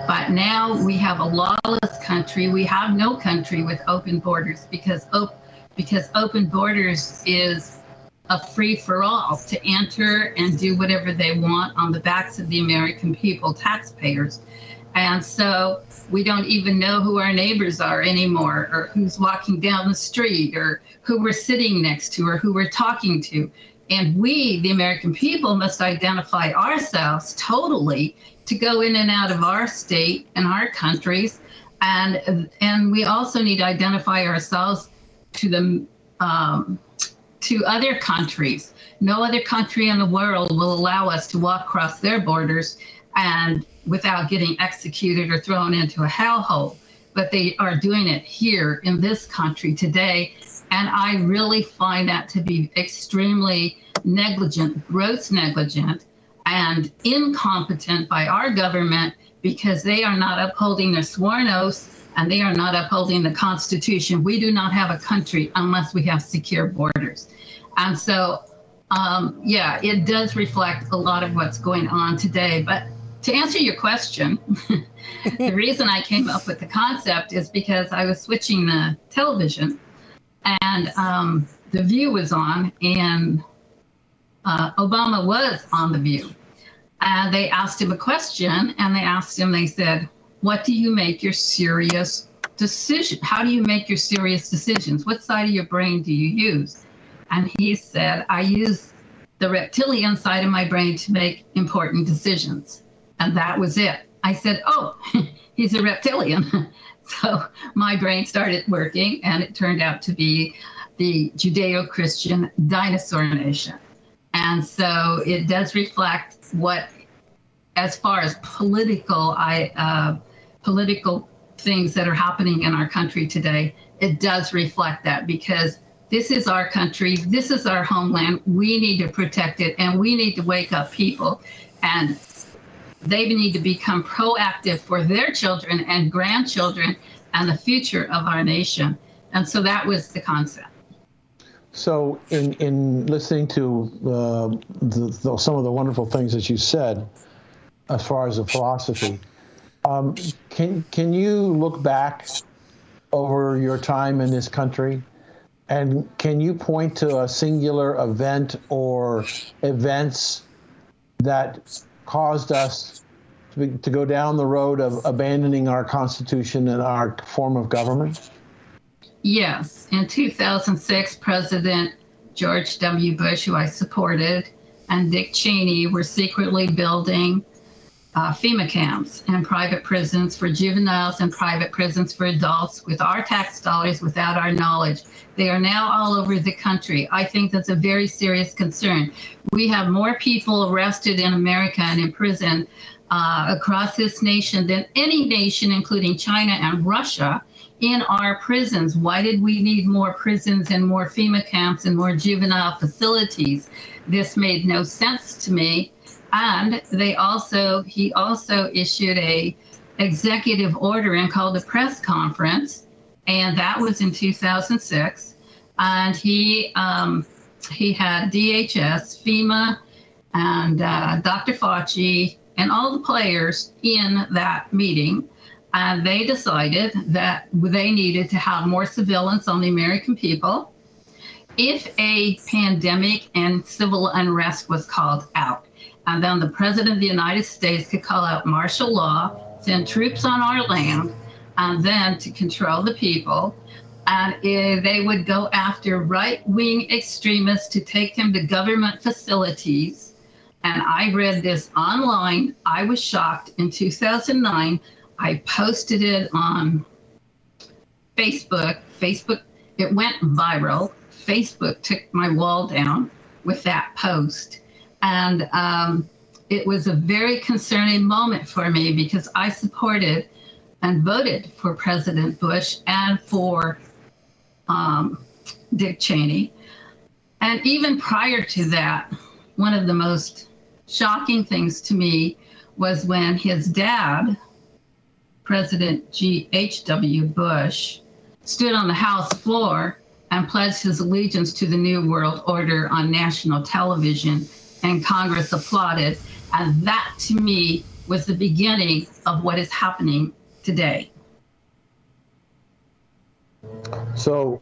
But now we have a lawless country. We have no country with open borders because op- because open borders is a free for all to enter and do whatever they want on the backs of the American people, taxpayers. And so we don't even know who our neighbors are anymore, or who's walking down the street, or who we're sitting next to, or who we're talking to. And we, the American people, must identify ourselves totally to go in and out of our state and our countries. And, and we also need to identify ourselves to the um, to other countries. No other country in the world will allow us to walk across their borders and without getting executed or thrown into a hellhole. But they are doing it here in this country today. And I really find that to be extremely negligent, gross negligent, and incompetent by our government because they are not upholding their sworn oaths and they are not upholding the Constitution. We do not have a country unless we have secure borders. And so, um, yeah, it does reflect a lot of what's going on today. But to answer your question, the reason I came up with the concept is because I was switching the television and um, the view was on, and uh, Obama was on the view. And they asked him a question, and they asked him, they said, What do you make your serious decision? How do you make your serious decisions? What side of your brain do you use? And he said, I use the reptilian side of my brain to make important decisions. And that was it. I said, Oh, he's a reptilian. so my brain started working, and it turned out to be the Judeo Christian dinosaur nation. And so it does reflect what, as far as political, I uh, political things that are happening in our country today, it does reflect that because this is our country, this is our homeland. We need to protect it, and we need to wake up people, and they need to become proactive for their children and grandchildren and the future of our nation. And so that was the concept. So, in in listening to uh, the, the, some of the wonderful things that you said, as far as the philosophy, um, can can you look back over your time in this country, and can you point to a singular event or events that caused us to, be, to go down the road of abandoning our constitution and our form of government? Yes. In 2006, President George W. Bush, who I supported, and Dick Cheney were secretly building uh, FEMA camps and private prisons for juveniles and private prisons for adults with our tax dollars without our knowledge. They are now all over the country. I think that's a very serious concern. We have more people arrested in America and in prison uh, across this nation than any nation, including China and Russia in our prisons. Why did we need more prisons and more FEMA camps and more juvenile facilities? This made no sense to me. And they also, he also issued a executive order and called a press conference, and that was in 2006. And he um, he had DHS, FEMA, and uh, Dr. Fauci, and all the players in that meeting and they decided that they needed to have more surveillance on the American people if a pandemic and civil unrest was called out. And then the President of the United States could call out martial law, send troops on our land, and then to control the people. And eh, they would go after right wing extremists to take them to government facilities. And I read this online. I was shocked in 2009 I posted it on Facebook. Facebook, it went viral. Facebook took my wall down with that post. And um, it was a very concerning moment for me because I supported and voted for President Bush and for um, Dick Cheney. And even prior to that, one of the most shocking things to me was when his dad, President G.H.W. Bush, stood on the House floor and pledged his allegiance to the New World Order on national television, and Congress applauded. And that, to me, was the beginning of what is happening today. So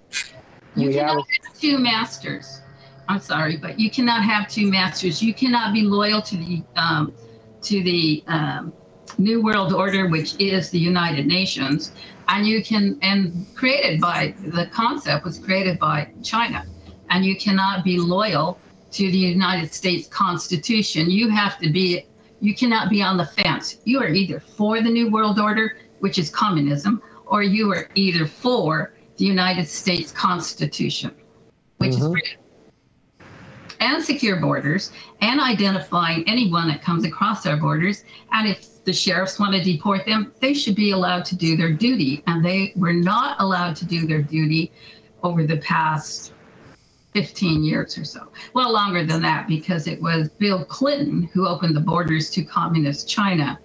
You cannot have two masters. I'm sorry, but you cannot have two masters. You cannot be loyal to the um, to the um, New World Order, which is the United Nations, and you can and created by the concept was created by China, and you cannot be loyal to the United States Constitution. You have to be. You cannot be on the fence. You are either for the New World Order, which is communism, or you are either for the United States Constitution, which is mm-hmm. freedom and secure borders and identifying anyone that comes across our borders. And if the sheriffs want to deport them, they should be allowed to do their duty. And they were not allowed to do their duty over the past 15 years or so. Well, longer than that, because it was Bill Clinton who opened the borders to communist China.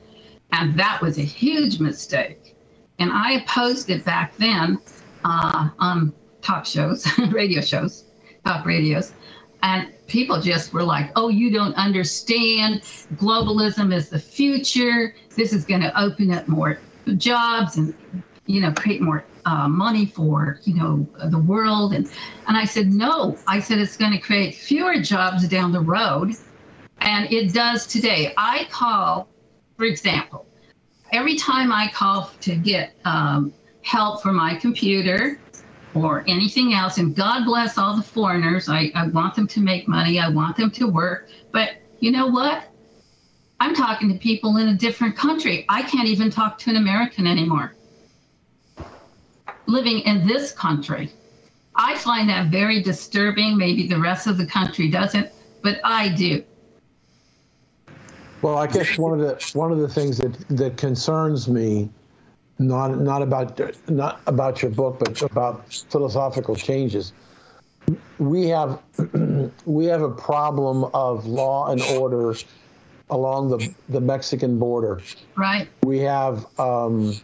And that was a huge mistake. And I opposed it back then uh, on talk shows, radio shows, talk radios. And people just were like, oh, you don't understand. Globalism is the future. This is going to open up more jobs and, you know, create more uh, money for, you know, the world. And, and I said, no, I said it's going to create fewer jobs down the road. And it does today. I call, for example, every time I call to get um, help for my computer, or anything else. And God bless all the foreigners. I, I want them to make money, I want them to work. But you know what? I'm talking to people in a different country. I can't even talk to an American anymore living in this country. I find that very disturbing. Maybe the rest of the country doesn't, but I do. Well, I guess one of the one of the things that that concerns me, not not about not about your book, but about philosophical changes. We have we have a problem of law and order along the the Mexican border. Right. We have um,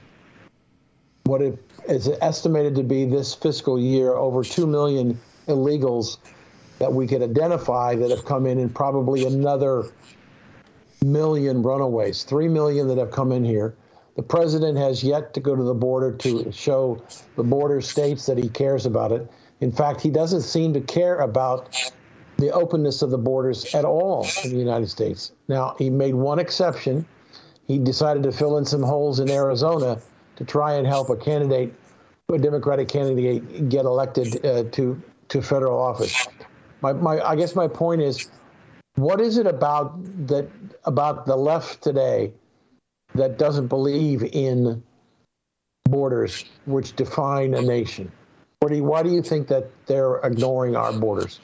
what it is estimated to be this fiscal year over two million illegals that we could identify that have come in, and probably another million runaways, three million that have come in here. The president has yet to go to the border to show the border states that he cares about it. In fact, he doesn't seem to care about the openness of the borders at all in the United States. Now, he made one exception. He decided to fill in some holes in Arizona to try and help a candidate, a Democratic candidate, get elected uh, to to federal office. My, my, I guess my point is, what is it about that about the left today that doesn't believe in borders which define a nation? Do you, why do you think that they're ignoring our borders?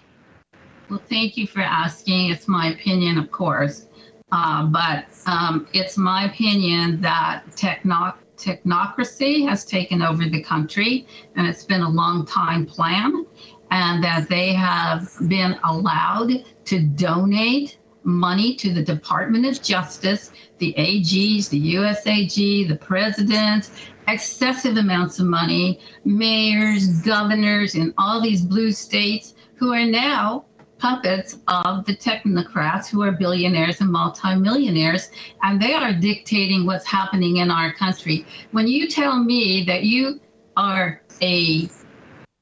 Well, thank you for asking. It's my opinion, of course. Uh, but um, it's my opinion that techno- technocracy has taken over the country, and it's been a long time plan, and that they have been allowed to donate money to the Department of Justice, the AGs, the USAG, the president, excessive amounts of money, mayors, governors in all these blue states who are now puppets of the technocrats who are billionaires and multimillionaires, and they are dictating what's happening in our country. When you tell me that you are a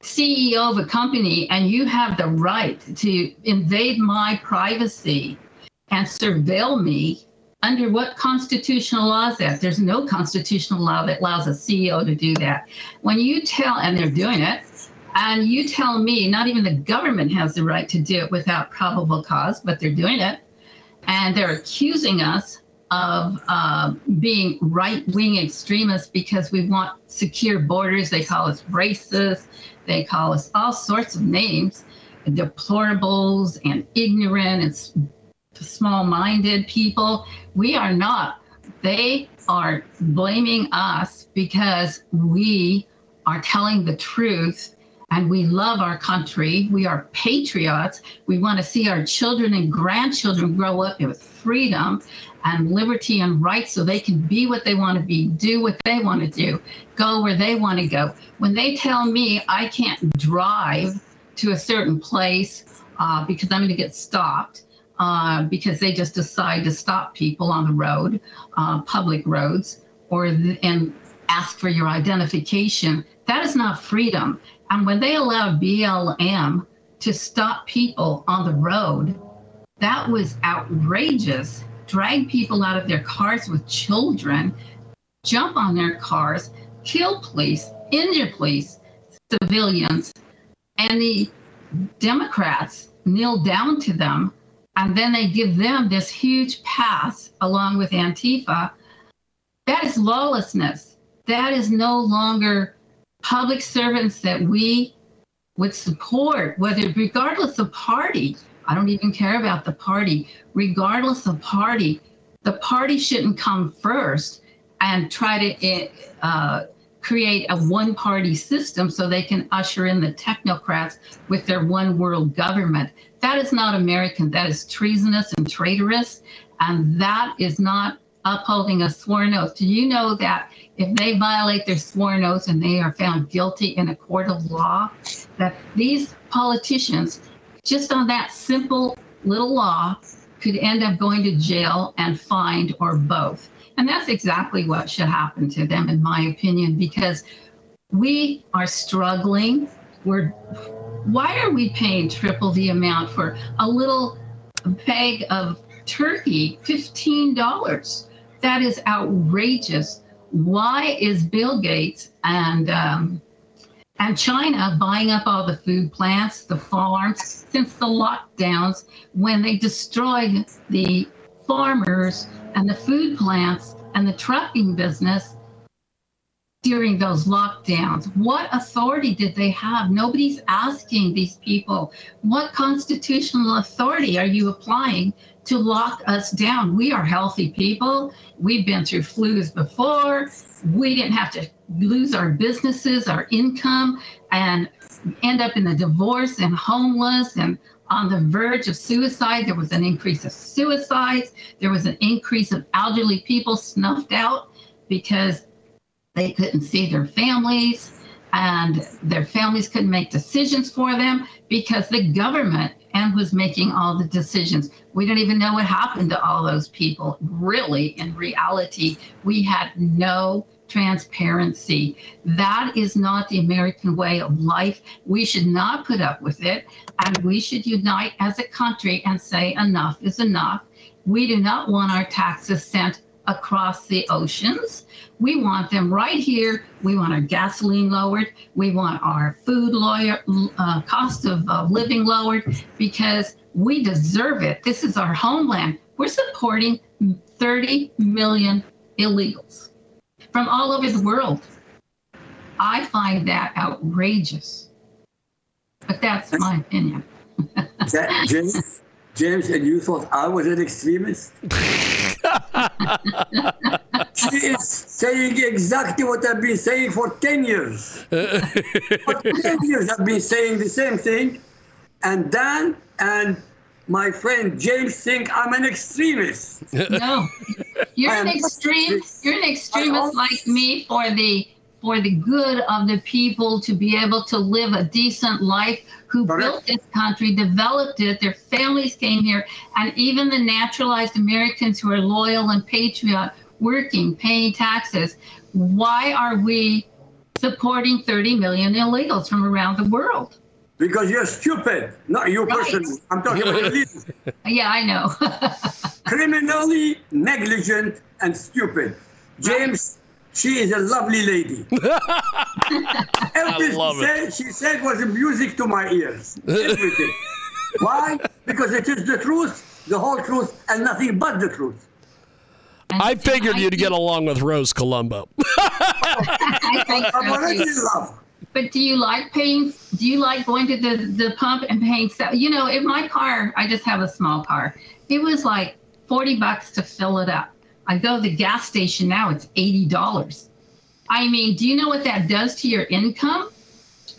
CEO of a company and you have the right to invade my privacy and surveil me, under what constitutional law is that? There's no constitutional law that allows a CEO to do that. When you tell, and they're doing it, and you tell me not even the government has the right to do it without probable cause, but they're doing it. And they're accusing us of uh, being right wing extremists because we want secure borders. They call us racist. They call us all sorts of names, deplorables and ignorant and small minded people. We are not. They are blaming us because we are telling the truth and we love our country. We are patriots. We want to see our children and grandchildren grow up with freedom and liberty and rights so they can be what they want to be, do what they want to do, go where they want to go. When they tell me I can't drive to a certain place uh, because I'm going to get stopped, uh, because they just decide to stop people on the road, uh, public roads, or th- and ask for your identification. That is not freedom. And when they allowed BLM to stop people on the road, that was outrageous. Drag people out of their cars with children, jump on their cars, kill police, injure police, civilians, and the Democrats kneel down to them, and then they give them this huge pass along with Antifa. That is lawlessness. That is no longer public servants that we would support, whether regardless of party. I don't even care about the party. Regardless of party, the party shouldn't come first and try to uh, create a one party system so they can usher in the technocrats with their one world government. That is not American. That is treasonous and traitorous. And that is not upholding a sworn oath. Do you know that if they violate their sworn oath and they are found guilty in a court of law, that these politicians, just on that simple little law, could end up going to jail and fined or both? And that's exactly what should happen to them, in my opinion, because we are struggling. We're why are we paying triple the amount for a little bag of turkey? $15. That is outrageous. Why is Bill Gates and um, and China buying up all the food plants, the farms, since the lockdowns, when they destroyed the farmers and the food plants and the trucking business during those lockdowns. What authority did they have? Nobody's asking these people, what constitutional authority are you applying to lock us down? We are healthy people. We've been through flus before. We didn't have to lose our businesses, our income, and end up in a divorce and homeless and on the verge of suicide. There was an increase of suicides. There was an increase of elderly people snuffed out because they couldn't see their families and their families couldn't make decisions for them because the government and was making all the decisions. We don't even know what happened to all those people. Really, in reality, we had no transparency. That is not the American way of life. We should not put up with it. And we should unite as a country and say enough is enough. We do not want our taxes sent across the oceans. We want them right here. We want our gasoline lowered. We want our food lawyer, uh, cost of uh, living lowered because we deserve it. This is our homeland. We're supporting 30 million illegals from all over the world. I find that outrageous. But that's my opinion. James, James, and you thought I was an extremist? she is saying exactly what I've been saying for 10 years. for 10 years, I've been saying the same thing. And Dan and my friend James think I'm an extremist. No, you're an extreme. You're an extremist like me for the for the good of the people to be able to live a decent life. Who Correct. built this country, developed it. Their families came here, and even the naturalized Americans who are loyal and patriot, working, paying taxes. Why are we supporting 30 million illegals from around the world? Because you're stupid. Not you Right. personally. I'm talking about the leaders. Yeah, I know. Criminally negligent and stupid. James, she is a lovely lady. Everything love she it. said, she said was music to my ears. Everything. Why? Because it is the truth, the whole truth, and nothing but the truth. I figured I you'd think- get along with Rose Colombo. I think I'm so, already in love. But do you like paying? Do you like going to the, the pump and paying? se- You know, in my car, I just have a small car. It was like 40 bucks to fill it up. I go to the gas station now, it's $80. I mean, do you know what that does to your income?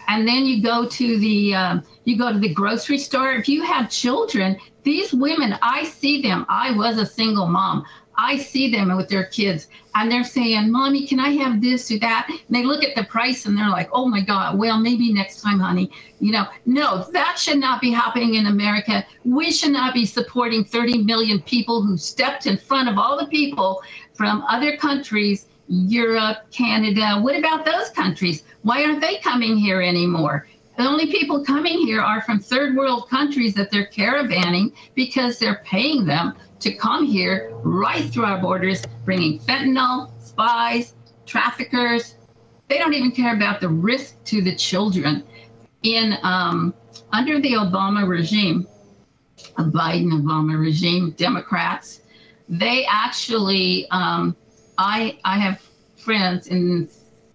and then you go to the um, you go to the grocery store. If you have children, these women, I see them. I was a single mom. I see them with their kids and they're saying, Mommy, can I have this or that? And they look at the price and they're like, Oh my God, well, maybe next time, honey. You know, no, that should not be happening in America. We should not be supporting 30 million people who stepped in front of all the people from other countries, Europe, Canada. What about those countries? Why aren't they coming here anymore? The only people coming here are from third world countries that they're caravanning because they're paying them to come here right through our borders, bringing fentanyl, spies, traffickers. They don't even care about the risk to the children. In um, under the Obama regime, a Biden Obama regime, Democrats, they actually, um, I I have friends in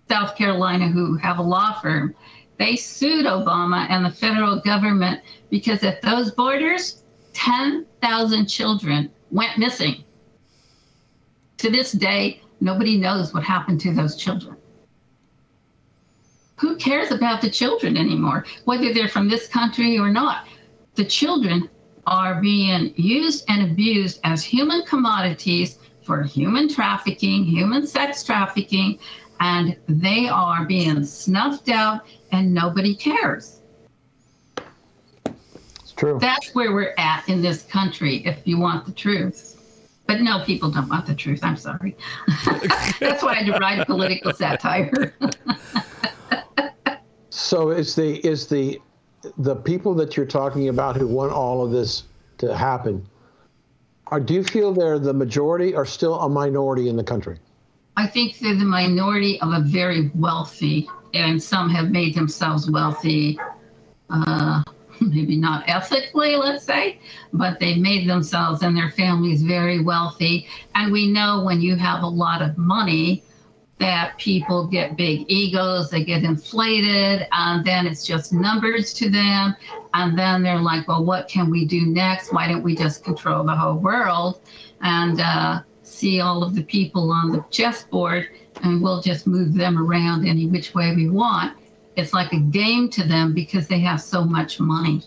South Carolina who have a law firm they sued Obama and the federal government because at those borders, 10,000 children went missing. To this day, nobody knows what happened to those children. Who cares about the children anymore, whether they're from this country or not? The children are being used and abused as human commodities for human trafficking, human sex trafficking, and they are being snuffed out and nobody cares. True. That's where we're at in this country, if you want the truth. But no, people don't want the truth. I'm sorry. That's why I deride political satire. So is the is the the people that you're talking about who want all of this to happen? Are, do you feel they're the majority or still a minority in the country? I think they're the minority of a very wealthy, and some have made themselves wealthy, uh, maybe not ethically, let's say, but they've made themselves and their families very wealthy. And we know when you have a lot of money, that people get big egos, they get inflated, and then it's just numbers to them. And then they're like, well, what can we do next? Why don't we just control the whole world? And uh, see all of the people on the chessboard and we'll just move them around any which way we want. It's like a game to them because they have so much money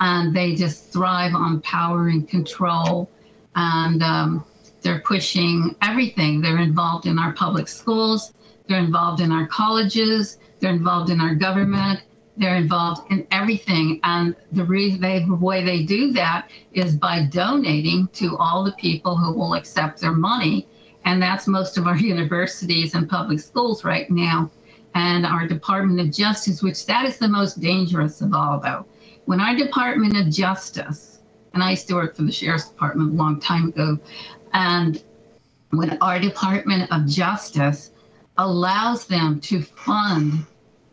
and they just thrive on power and control. And um, they're pushing everything. They're involved in our public schools, they're involved in our colleges, they're involved in our government, they're involved in everything. And the reason they, the way they do that is by donating to all the people who will accept their money. And that's most of our universities and public schools right now. And our Department of Justice, which that is the most dangerous of all, though. When our Department of Justice, and I used to work for the Sheriff's Department a long time ago, and when our Department of Justice allows them to fund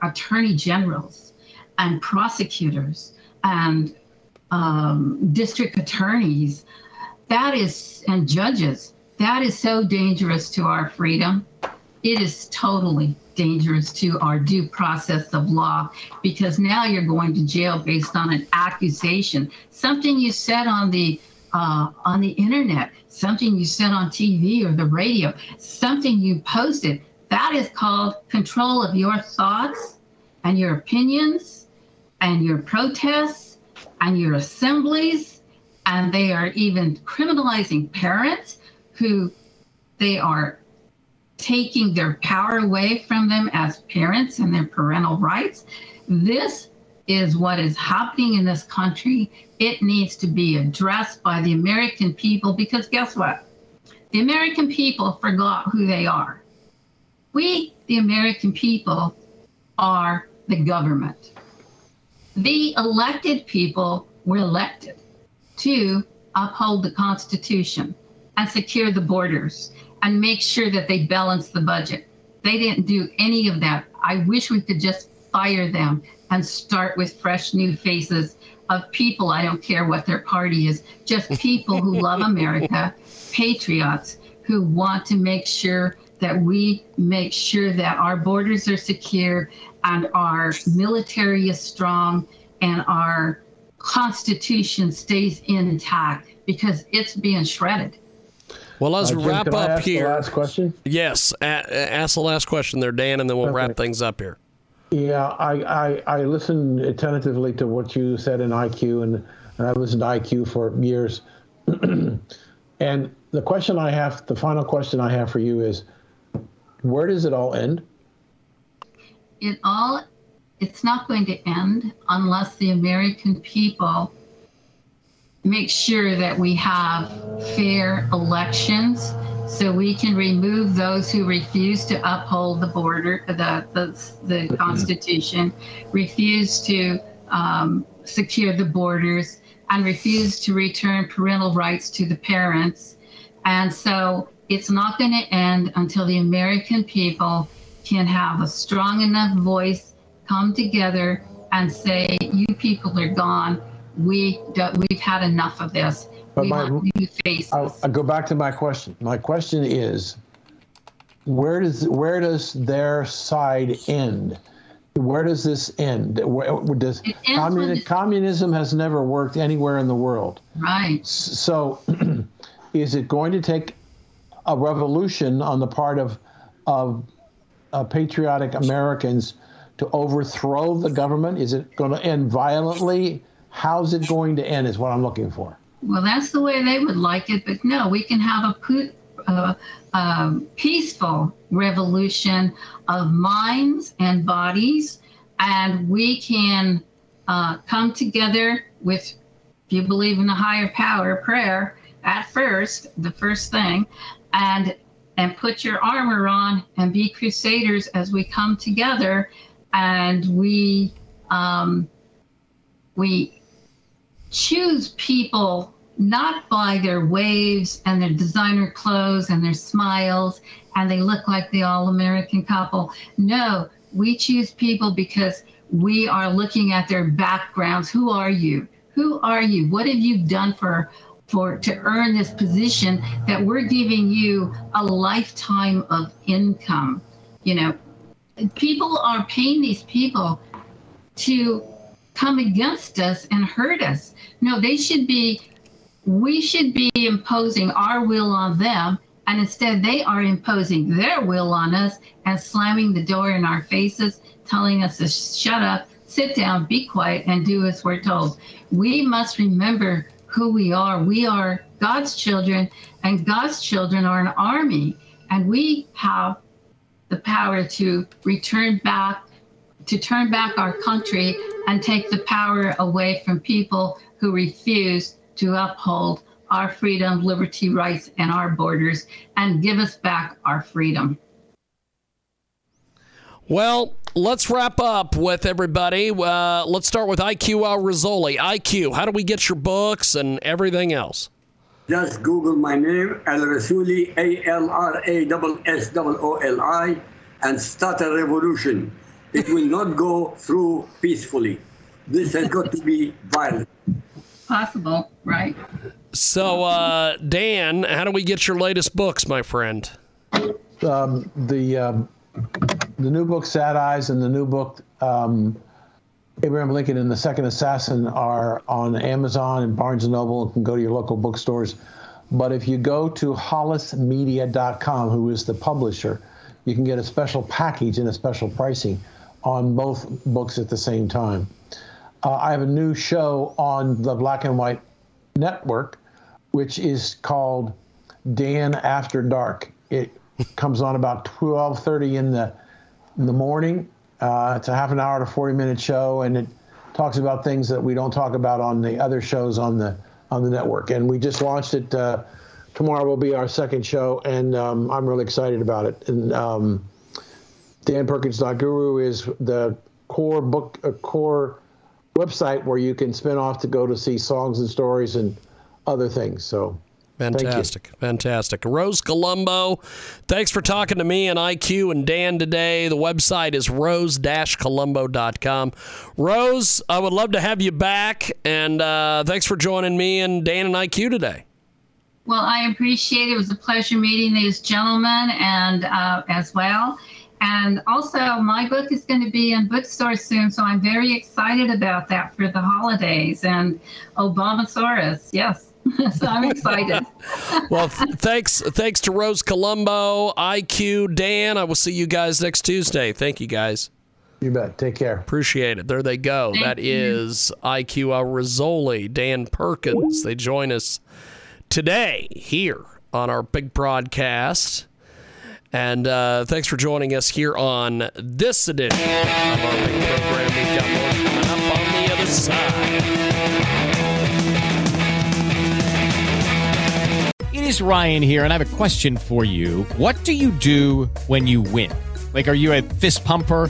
attorney generals and prosecutors and um, district attorneys, that is, and judges, that is so dangerous to our freedom. It is totally dangerous to our due process of law because now you're going to jail based on an accusation, something you said on the uh, on the internet, something you said on TV or the radio, something you posted. That is called control of your thoughts and your opinions and your protests and your assemblies. And they are even criminalizing parents who they are taking their power away from them as parents and their parental rights. This is what is happening in this country. It needs to be addressed by the American people because guess what? The American people forgot who they are. We, the American people, are the government. The elected people were elected to uphold the Constitution and secure the borders and make sure that they balance the budget. They didn't do any of that. I wish we could just fire them and start with fresh new faces of people. I don't care what their party is, just people who love America, patriots who want to make sure that we make sure that our borders are secure and our military is strong and our constitution stays intact because it's being shredded. Well, let's Uh, Jim, wrap can I up ask the here. last question. Yes, a- ask the last question there, Dan, and then we'll wrap things up here. Yeah, I, I, I listened attentively to what you said in IQ, and, and I listened to IQ for years. and the question I have, the final question I have for you is, where does it all end? It all, it's not going to end unless the American people make sure that we have fair elections so we can remove those who refuse to uphold the border, the the, the Constitution, refuse to um, secure the borders, and refuse to return parental rights to the parents. And so it's not going to end until the American people can have a strong enough voice, come together, and say, "You people are gone. We we've had enough of this." But we my- want new faces. I'll, I'll go back to my question. My question is, where does where does their side end? Where does this end? Where, does communi- communism has never worked anywhere in the world? right. So, is it going to take a revolution on the part of of uh, patriotic Americans to overthrow the government? Is it going to end violently? How's it going to end? Is what I'm looking for. Well, that's the way they would like it, but no, we can have a uh, um, peaceful revolution of minds and bodies, and we can uh, come together with, if you believe in a higher power, prayer at first, the first thing, and and put your armor on and be crusaders as we come together, and we um, we choose people not by their waves and their designer clothes and their smiles and they look like the all American couple. No, we choose people because we are looking at their backgrounds. Who are you? Who are you? What have you done for for to earn this position that we're giving you a lifetime of income? You know, people are paying these people to come against us and hurt us. No, they should be, we should be imposing our will on them. And instead, they are imposing their will on us and slamming the door in our faces, telling us to shut up, sit down, be quiet, and do as we're told. We must remember who we are. We are God's children, and God's children are an army. And we have the power to return back to turn back our country and take the power away from people who refuse to uphold our freedom, liberty, rights, and our borders and give us back our freedom. Well, let's wrap up with everybody. Uh, let's start with IQ Al Rassolli. IQ, how do we get your books and everything else? Just Google my name, Al Rassolli, A L R A S S O L I, and start a revolution. It will not go through peacefully. This has got to be violent. Possible, right? So, uh, Dan, how do we get your latest books, my friend? um, the um, the new book Sad Eyes and the new book um, Abraham Lincoln and the Second Assassin are on Amazon and Barnes and Noble and can go to your local bookstores. But if you go to hollismedia.com, who is the publisher, you can get a special package and a special pricing on both books at the same time. Uh, I have a new show on the Black and White Network, which is called Dan After Dark. It comes on about 12:30 in the in the morning. Uh, it's a half an hour to 40 minute show, and it talks about things that we don't talk about on the other shows on the on the network. And we just launched it. Uh, tomorrow will be our second show, and um, I'm really excited about it. And um, DanPerkins.guru is the core book, uh, core website where you can spin off to go to see songs and stories and other things. So. Thank you. Fantastic. Fantastic. Rose Columbo, thanks for talking to me and IQ and Dan today. The website is rose columbo.com. Rose, I would love to have you back, and uh, thanks for joining me and Dan and IQ today. Well, I appreciate it. It was a pleasure meeting these gentlemen and uh, as well. And also, my book is going to be in bookstores soon, so I'm very excited about that for the holidays. And Obamasaurus, yes. so I'm excited. Well, th- thanks thanks to Rose Columbo, IQ, Dan. I will see you guys next Tuesday. Thank you, guys. You bet. Take care. Appreciate it. There they go. Thank that you. is IQ Rassolli, Dan Perkins. They join us today here on our big broadcast. And uh, thanks for joining us here on this edition of our big program. We've got more coming up on the other side. It is Ryan here, and I have a question for you. What do you do when you win? Like, are you a fist pumper,